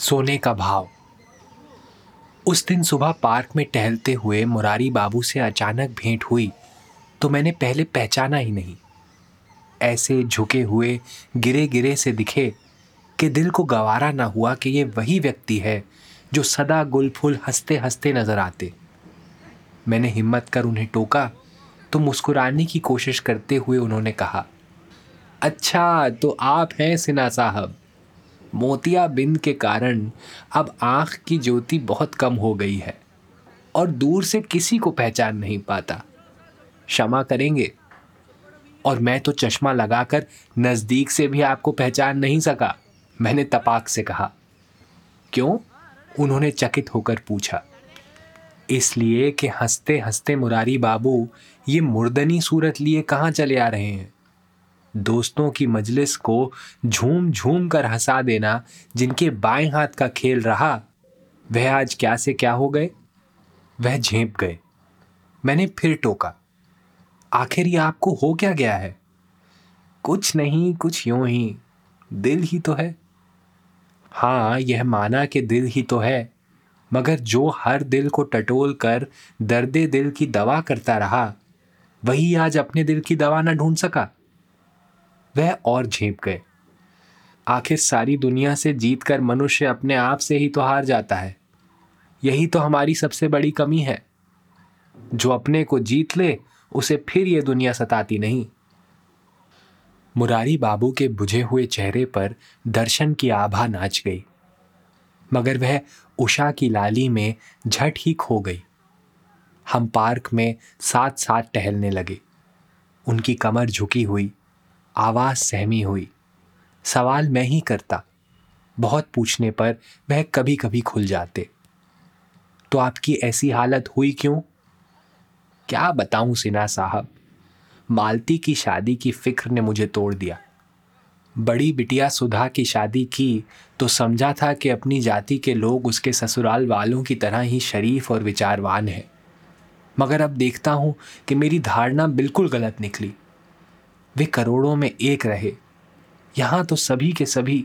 सोने का भाव। उस दिन सुबह पार्क में टहलते हुए मुरारी बाबू से अचानक भेंट हुई तो मैंने पहले पहचाना ही नहीं। ऐसे झुके हुए गिरे गिरे से दिखे कि दिल को गवारा ना हुआ कि ये वही व्यक्ति है जो सदा गुल फुल हँसते हँसते नज़र आते। मैंने हिम्मत कर उन्हें टोका तो मुस्कुराने की कोशिश करते हुए उन्होंने कहा अच्छा तो आप हैं सिन्हा साहब। मोतिया बिंद के कारण अब आँख की ज्योति बहुत कम हो गई है और दूर से किसी को पहचान नहीं पाता। क्षमा करेंगे। और मैं तो चश्मा लगाकर नज़दीक से भी आपको पहचान नहीं सका, मैंने तपाक से कहा। क्यों? उन्होंने चकित होकर पूछा। इसलिए कि हँसते हँसते मुरारी बाबू, ये मुर्दनी सूरत लिए कहाँ चले आ रहे हैं? दोस्तों की मजलिस को झूम झूम कर हंसा देना, जिनके बाएँ हाथ का खेल रहा, वह आज क्या से क्या हो गए? वह झेप गए। मैंने फिर टोका, आखिर ये आपको हो क्या गया है? कुछ नहीं, कुछ यूँ ही, दिल ही तो है। हाँ यह माना कि दिल ही तो है, मगर जो हर दिल को टटोल कर दर्दे दिल की दवा करता रहा, वही आज अपने दिल की दवा ना ढूंढ सका। वह और झेप गए। आखिर सारी दुनिया से जीत कर मनुष्य अपने आप से ही तो हार जाता है। यही तो हमारी सबसे बड़ी कमी है। जो अपने को जीत ले, उसे फिर यह दुनिया सताती नहीं। मुरारी बाबू के बुझे हुए चेहरे पर दर्शन की आभा नाच गई। मगर वह उषा की लाली में झट ही खो गई। हम पार्क में साथ साथ टहलने लगे। उनकी कमर झुकी हुई। आवाज़ सहमी हुई। सवाल मैं ही करता। बहुत पूछने पर वह कभी कभी खुल जाते। तो आपकी ऐसी हालत हुई क्यों? क्या बताऊँ सिन्हा साहब? मालती की शादी की फ़िक्र ने मुझे तोड़ दिया। बड़ी बिटिया सुधा की शादी की तो समझा था कि अपनी जाति के लोग उसके ससुराल वालों की तरह ही शरीफ और विचारवान हैं। मगर अब देखता हूँ कि मेरी धारणा बिल्कुल गलत निकली। वे करोड़ों में एक रहे। यहाँ तो सभी के सभी,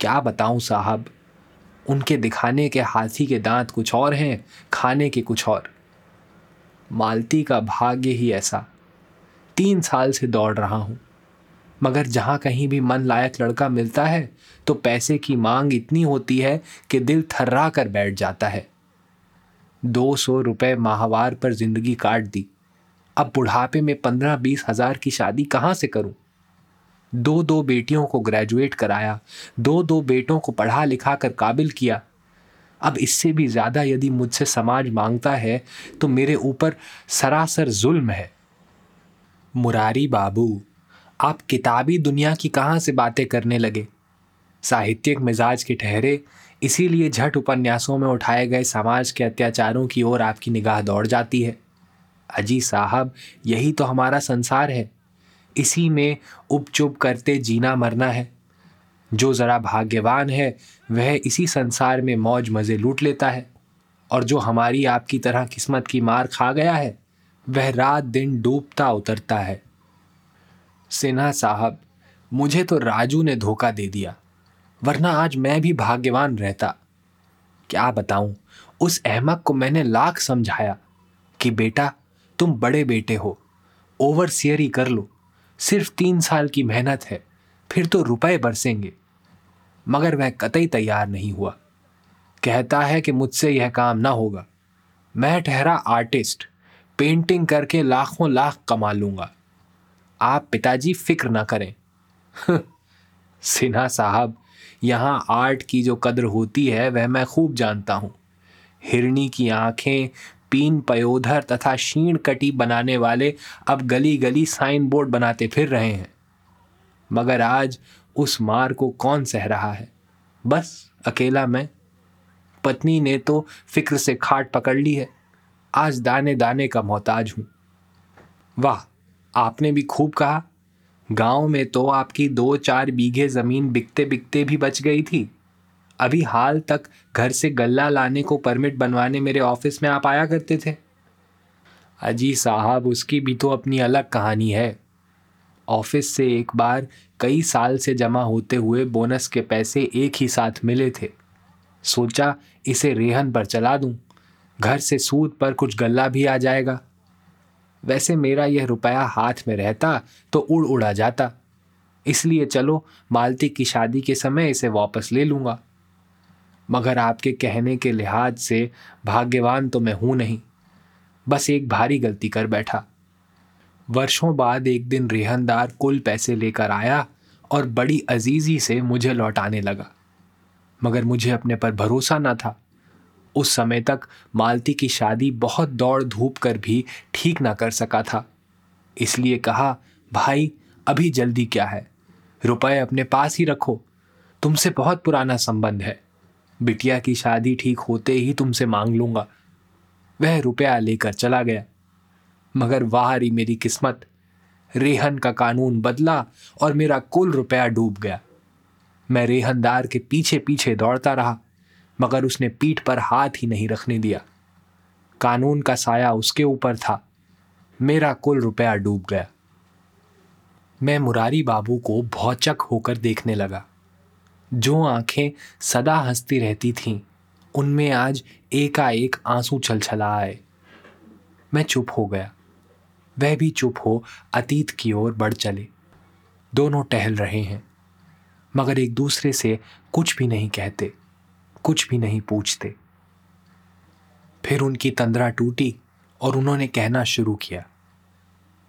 क्या बताऊँ साहब, उनके दिखाने के हाथी के दांत कुछ और हैं, खाने के कुछ और। मालती का भाग्य ही ऐसा। तीन साल से दौड़ रहा हूँ। मगर जहाँ कहीं भी मन लायक लड़का मिलता है तो पैसे की मांग इतनी होती है कि दिल थर्रा कर बैठ जाता है। दो सौ रुपये माहवार पर ज़िंदगी काट दी। अब बुढ़ापे में पंद्रह बीस हज़ार की शादी कहाँ से करूँ? दो दो बेटियों को ग्रेजुएट कराया दो दो बेटों को पढ़ा लिखा कर काबिल किया। अब इससे भी ज़्यादा यदि मुझसे समाज माँगता है तो मेरे ऊपर सरासर जुल्म है। मुरारी बाबू, आप किताबी दुनिया की कहाँ से बातें करने लगे? साहित्यिक मिजाज के ठहरे, इसीलिए झट उपन्यासों में उठाए गए समाज के अत्याचारों की ओर आपकी निगाह दौड़ जाती है। अजी साहब, यही तो हमारा संसार है। इसी में उपचुप करते जीना मरना है। जो ज़रा भाग्यवान है, वह इसी संसार में मौज मज़े लूट लेता है। और जो हमारी आपकी तरह किस्मत की मार खा गया है, वह रात दिन डूबता उतरता है। सिन्हा साहब, मुझे तो राजू ने धोखा दे दिया, वरना आज मैं भी भाग्यवान रहता। क्या बताऊँ, उस अहमक को मैंने लाख समझाया कि बेटा तुम बड़े बेटे हो ओवर सियरी कर लो। सिर्फ़ तीन साल की मेहनत है, फिर तो रुपए बरसेंगे। मगर वह कतई तैयार नहीं हुआ। कहता है कि मुझसे यह काम ना होगा। मैं ठहरा आर्टिस्ट, पेंटिंग करके लाखों लाख कमा लूँगा। आप पिताजी फ़िक्र ना करें। सिन्हा साहब, यहाँ आर्ट की जो कद्र होती है, वह मैं खूब जानता हूँ। हिरनी की आँखें पीन, पयोधर तथा शीण कटी बनाने वाले अब गली गली साइन बोर्ड बनाते फिर रहे हैं। मगर आज उस मार को कौन सह रहा है? बस, अकेला मैं। पत्नी ने तो फ़िक्र से खाट पकड़ ली है। आज दाने दाने का मोहताज हूँ। वाह, आपने भी खूब कहा। गाँव में तो आपकी दो चार बीघे ज़मीन बिकते बिकते भी बच गई थी। अभी हाल तक घर से गल्ला लाने को परमिट बनवाने मेरे ऑफ़िस में आप आया करते थे? अजी साहब, उसकी भी तो अपनी अलग कहानी है। ऑफ़िस से एक बार कई साल से जमा होते हुए बोनस के पैसे एक ही साथ मिले थे। सोचा इसे रेहन पर चला दूँ। घर से सूद पर कुछ गल्ला भी आ जाएगा। वैसे मेरा यह रुपया हाथ में रहता तो उड़ उड़ा जाता। इसलिए चलो मालती की शादी के समय इसे वापस ले लूँगा। मगर आपके कहने के लिहाज से भाग्यवान तो मैं हूँ नहीं। बस एक भारी गलती कर बैठा। वर्षों बाद एक दिन रेहनदार कुल पैसे लेकर आया और बड़ी अजीजी से मुझे लौटाने लगा। मगर मुझे अपने पर भरोसा न था। उस समय तक मालती की शादी बहुत दौड़ धूप कर भी ठीक ना कर सका था। इसलिए कहा, भाई, अभी जल्दी क्या है? रुपए अपने पास ही रखो। तुमसे बहुत पुराना संबंध है। बिटिया की शादी ठीक होते ही तुमसे मांग लूँगा। वह रुपया लेकर चला गया। मगर वाह रही मेरी किस्मत, रेहन का कानून बदला और मेरा कुल रुपया डूब गया। मैं रेहनदार के पीछे पीछे दौड़ता रहा, मगर उसने पीठ पर हाथ ही नहीं रखने दिया। कानून का साया उसके ऊपर था। मेरा कुल रुपया डूब गया। मैं मुरारी बाबू को भौचक होकर देखने लगा। जो आँखें सदा हंसती रहती थीं, उनमें आज एकाएक आँसू छलछला आए। मैं चुप हो गया। वह भी चुप हो अतीत की ओर बढ़ चले। दोनों टहल रहे हैं, मगर एक दूसरे से कुछ भी नहीं कहते, कुछ भी नहीं पूछते। फिर उनकी तंद्रा टूटी और उन्होंने कहना शुरू किया,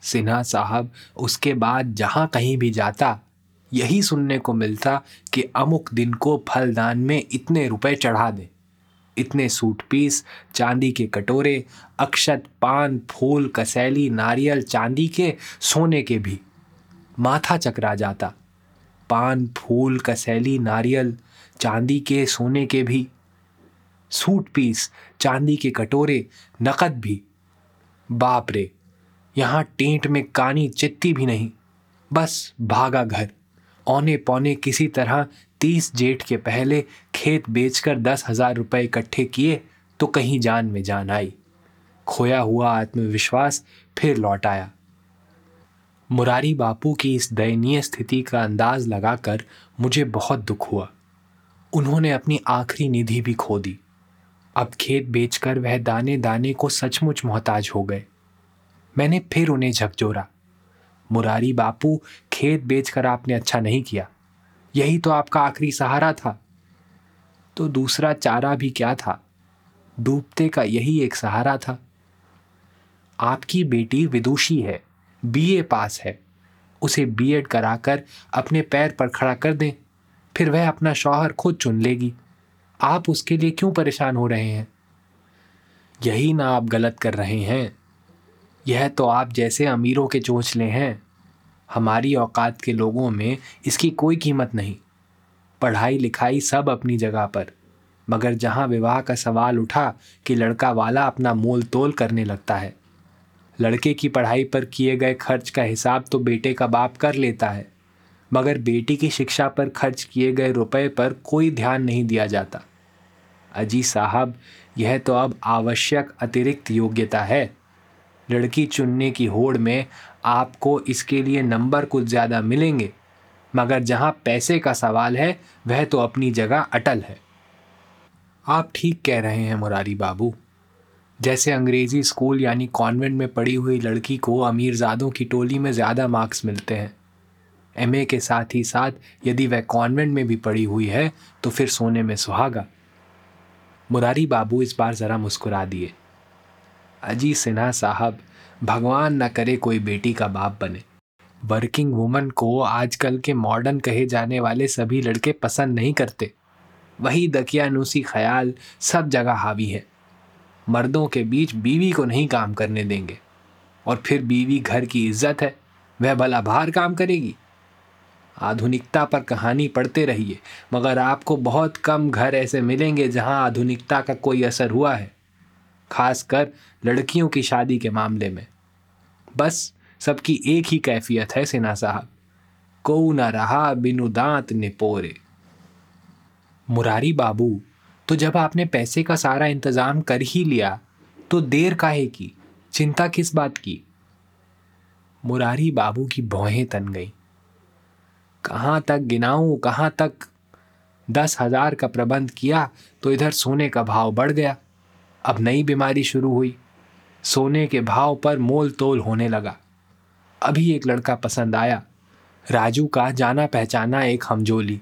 सिन्हा साहब, उसके बाद जहाँ कहीं भी जाता यही सुनने को मिलता कि अमुक दिन को फलदान में इतने रुपए चढ़ा दे। इतने सूट पीस चांदी के कटोरे, अक्षत, पान, फूल, कसैली, नारियल, चांदी के, सोने के भी। माथा चकरा जाता। पान, फूल, कसैली, नारियल, चांदी के, सोने के भी। सूट पीस चांदी के कटोरे, नकद भी। बाप रे, यहाँ टेंट में कानी चित्ती भी नहीं। बस भागा घर। औने पौने किसी तरह तीस जेठ के पहले खेत बेचकर दस हज़ार रुपए इकट्ठे किए तो कहीं जान में जान आई। खोया हुआ आत्मविश्वास फिर लौट आया। मुरारी बापू की इस दयनीय स्थिति का अंदाज लगाकर मुझे बहुत दुख हुआ। उन्होंने अपनी आखिरी निधि भी खो दी। अब खेत बेचकर वह दाने दाने को सचमुच मोहताज हो गए। मैंने फिर उन्हें झकझोरा। मुरारी बापू, खेत बेचकर आपने अच्छा नहीं किया। यही तो आपका आखिरी सहारा था। तो दूसरा चारा भी क्या था? डूबते का यही एक सहारा था। आपकी बेटी विदुषी है, बीए पास है। उसे बीएड कराकर अपने पैर पर खड़ा कर दें, फिर वह अपना शौहर खुद चुन लेगी। आप उसके लिए क्यों परेशान हो रहे हैं? यही ना आप गलत कर रहे हैं। यह तो आप जैसे अमीरों के चोंचले हैं। हमारी औकात के लोगों में इसकी कोई कीमत नहीं। पढ़ाई लिखाई सब अपनी जगह पर। मगर जहाँ विवाह का सवाल उठा कि लड़का वाला अपना मोल तोल करने लगता है। लड़के की पढ़ाई पर किए गए खर्च का हिसाब तो बेटे का बाप कर लेता है। मगर बेटी की शिक्षा पर खर्च किए गए रुपए पर कोई ध्यान नहीं दिया जाता। अजी साहब, यह तो अब आवश्यक अतिरिक्त योग्यता है। लड़की चुनने की होड़ में आपको इसके लिए नंबर कुछ ज़्यादा मिलेंगे, मगर जहाँ पैसे का सवाल है, वह तो अपनी जगह अटल है। आप ठीक कह रहे हैं मुरारी बाबू। जैसे अंग्रेज़ी स्कूल यानी कॉन्वेंट में पढ़ी हुई लड़की को अमीरजादों की टोली में ज़्यादा मार्क्स मिलते हैं। एमए के साथ ही साथ यदि वह कॉन्वेंट में भी पढ़ी हुई है तो फिर सोने में सुहागा। मुरारी बाबू इस बार ज़रा मुस्कुरा दिए। अजी सिन्हा साहब, भगवान न करे कोई बेटी का बाप बने। वर्किंग वुमन को आजकल के मॉडर्न कहे जाने वाले सभी लड़के पसंद नहीं करते। वही दकियानूसी ख्याल सब जगह हावी है। मर्दों के बीच बीवी को नहीं काम करने देंगे। और फिर बीवी घर की इज़्ज़त है, वह भला बाहर काम करेगी। आधुनिकता पर कहानी पढ़ते रहिए, मगर आपको बहुत कम घर ऐसे मिलेंगे जहाँ आधुनिकता का कोई असर हुआ है। खासकर लड़कियों की शादी के मामले में। बस सबकी एक ही कैफियत है सिन्हा साहब। को न रहा बिनु दांत निपोरे। मुरारी बाबू तो जब आपने पैसे का सारा इंतज़ाम कर ही लिया तो देर काहे की? चिंता किस बात की? मुरारी बाबू की भौहें तन गई। कहाँ तक गिनाऊं, कहाँ तक दस हज़ार का प्रबंध किया तो इधर सोने का भाव बढ़ गया। अब नई बीमारी शुरू हुई। सोने के भाव पर मोल तोल होने लगा। अभी एक लड़का पसंद आया। राजू का जाना पहचाना एक हमजोली।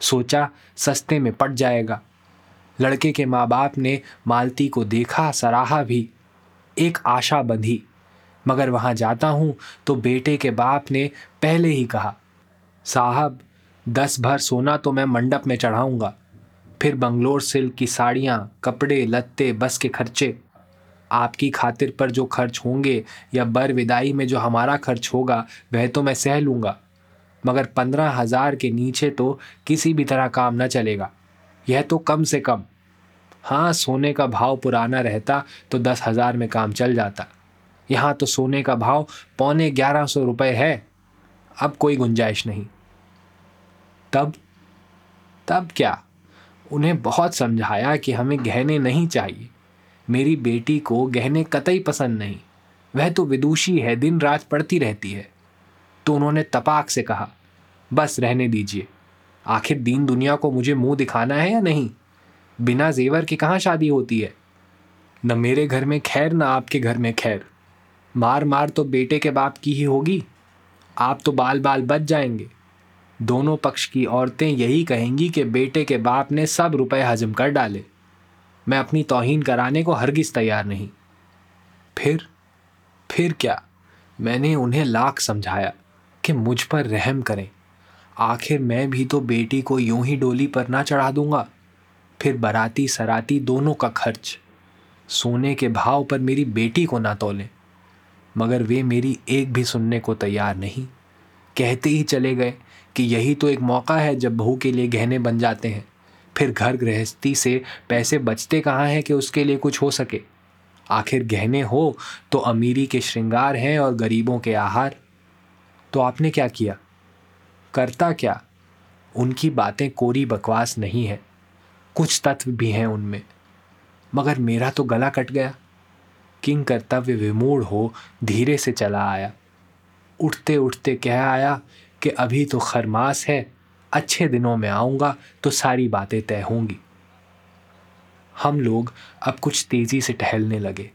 सोचा सस्ते में पट जाएगा। लड़के के माँ बाप ने मालती को देखा, सराहा भी। एक आशा बंधी। मगर वहाँ जाता हूँ तो बेटे के बाप ने पहले ही कहा, साहब, दस भर सोना तो मैं मंडप में चढ़ाऊँगा। फिर बंगलोर सिल्क की साड़ियाँ, कपड़े, लत्ते, बस के खर्चे। आपकी खातिर पर जो खर्च होंगे या बर विदाई में जो हमारा खर्च होगा, वह तो मैं सह लूँगा। मगर पंद्रह हज़ार के नीचे तो किसी भी तरह काम न चलेगा। यह तो कम से कम। हाँ सोने का भाव पुराना रहता तो दस हज़ार में काम चल जाता। यहाँ तो सोने का भाव पौने ग्यारह सौ रुपये है। अब कोई गुंजाइश नहीं। तब? तब क्या? उन्हें बहुत समझाया कि हमें गहने नहीं चाहिए। मेरी बेटी को गहने कतई पसंद नहीं। वह तो विदुषी है, दिन रात पढ़ती रहती है। तो उन्होंने तपाक से कहा, बस रहने दीजिए। आखिर दीन दुनिया को मुझे मुँह दिखाना है या नहीं? बिना जेवर के कहाँ शादी होती है? न मेरे घर में खैर, न आपके घर में खैर। मार मार तो बेटे के बाप की ही होगी। आप तो बाल बाल बच जाएँगे। दोनों पक्ष की औरतें यही कहेंगी कि बेटे के बाप ने सब रुपए हजम कर डाले। मैं अपनी तोहीन कराने को हरगिज तैयार नहीं। फिर फिर क्या? मैंने उन्हें लाख समझाया कि मुझ पर रहम करें। आखिर मैं भी तो बेटी को यूँ ही डोली पर ना चढ़ा दूँगा। फिर बराती सराती दोनों का खर्च। सोने के भाव पर मेरी बेटी को ना तोलें। मगर वे मेरी एक भी सुनने को तैयार नहीं। कहते ही चले गए। कि यही तो एक मौका है जब बहू के लिए गहने बन जाते हैं। फिर घर गृहस्थी से पैसे बचते कहाँ हैं कि उसके लिए कुछ हो सके? आखिर गहने हो तो अमीरी के श्रृंगार हैं और गरीबों के आहार। तो आपने क्या किया? करता क्या? उनकी बातें कोरी बकवास नहीं है। कुछ तत्व भी हैं उनमें। मगर मेरा तो गला कट गया। किंग कर्तव्य विमूढ़ हो धीरे से चला आया। उठते उठते कह आया कि अभी तो खरमास है, अच्छे दिनों में आऊँगा तो सारी बातें तय होंगी। हम लोग अब कुछ तेज़ी से टहलने लगे।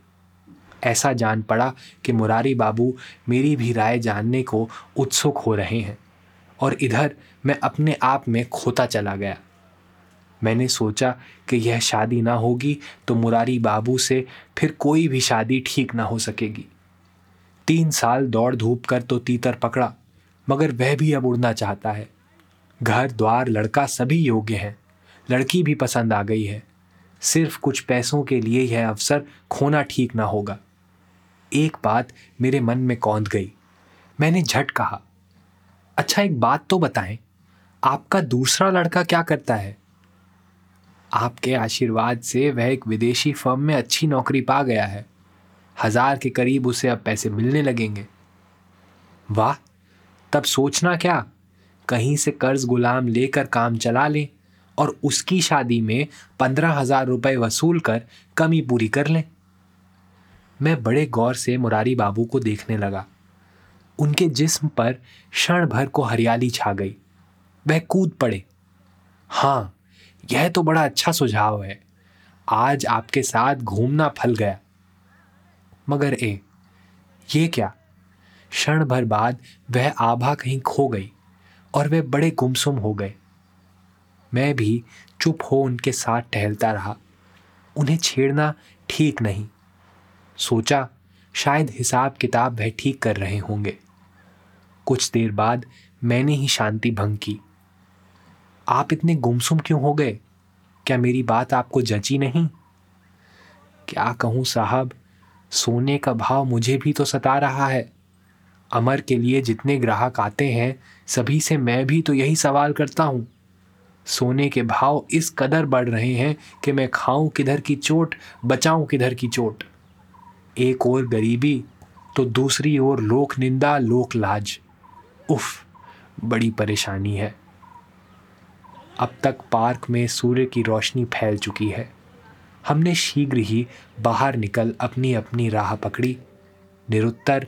ऐसा जान पड़ा कि मुरारी बाबू मेरी भी राय जानने को उत्सुक हो रहे हैं और इधर मैं अपने आप में खोता चला गया। मैंने सोचा कि यह शादी ना होगी तो मुरारी बाबू से फिर कोई भी शादी ठीक ना हो सकेगी। तीन साल दौड़ धूप कर तो तीतर पकड़ा। मगर वह भी अब उड़ना चाहता है। घर, द्वार, लड़का सभी योग्य हैं। लड़की भी पसंद आ गई है। सिर्फ़ कुछ पैसों के लिए यह अवसर खोना ठीक ना होगा। एक बात मेरे मन में कौंध गई। मैंने झट कहा अच्छा एक बात तो बताएँ। आपका दूसरा लड़का क्या करता है? आपके आशीर्वाद से वह एक विदेशी फर्म में अच्छी नौकरी पा गया है। हज़ार के करीब उसे अब पैसे मिलने लगेंगे। वाह! तब सोचना क्या? कहीं से कर्ज गुलाम लेकर काम चला लें और उसकी शादी में पंद्रह हज़ार रुपये वसूल कर कमी पूरी कर लें। मैं बड़े गौर से मुरारी बाबू को देखने लगा। उनके जिस्म पर क्षण भर को हरियाली छा गई। वह कूद पड़े। हाँ यह तो बड़ा अच्छा सुझाव है। आज आपके साथ घूमना फल गया। मगर ए, ये क्या? क्षण भर बाद वह आभा कहीं खो गई और वे बड़े गुमसुम हो गए। मैं भी चुप हो उनके साथ टहलता रहा। उन्हें छेड़ना ठीक नहीं। सोचा शायद हिसाब किताब वह ठीक कर रहे होंगे। कुछ देर बाद मैंने ही शांति भंग की। आप इतने गुमसुम क्यों हो गए? क्या मेरी बात आपको जची नहीं? क्या कहूँ साहब, सोने का भाव मुझे भी तो सता रहा है। अमर के लिए जितने ग्राहक आते हैं, सभी से मैं भी तो यही सवाल करता हूँ। सोने के भाव इस कदर बढ़ रहे हैं कि मैं खाऊं किधर की चोट, बचाऊं किधर की चोट। एक और गरीबी तो दूसरी ओर लोक निंदा, लोक लाज। उफ, बड़ी परेशानी है। अब तक पार्क में सूर्य की रोशनी फैल चुकी है। हमने शीघ्र ही बाहर निकल अपनी अपनी राह पकड़ी। निरुत्तर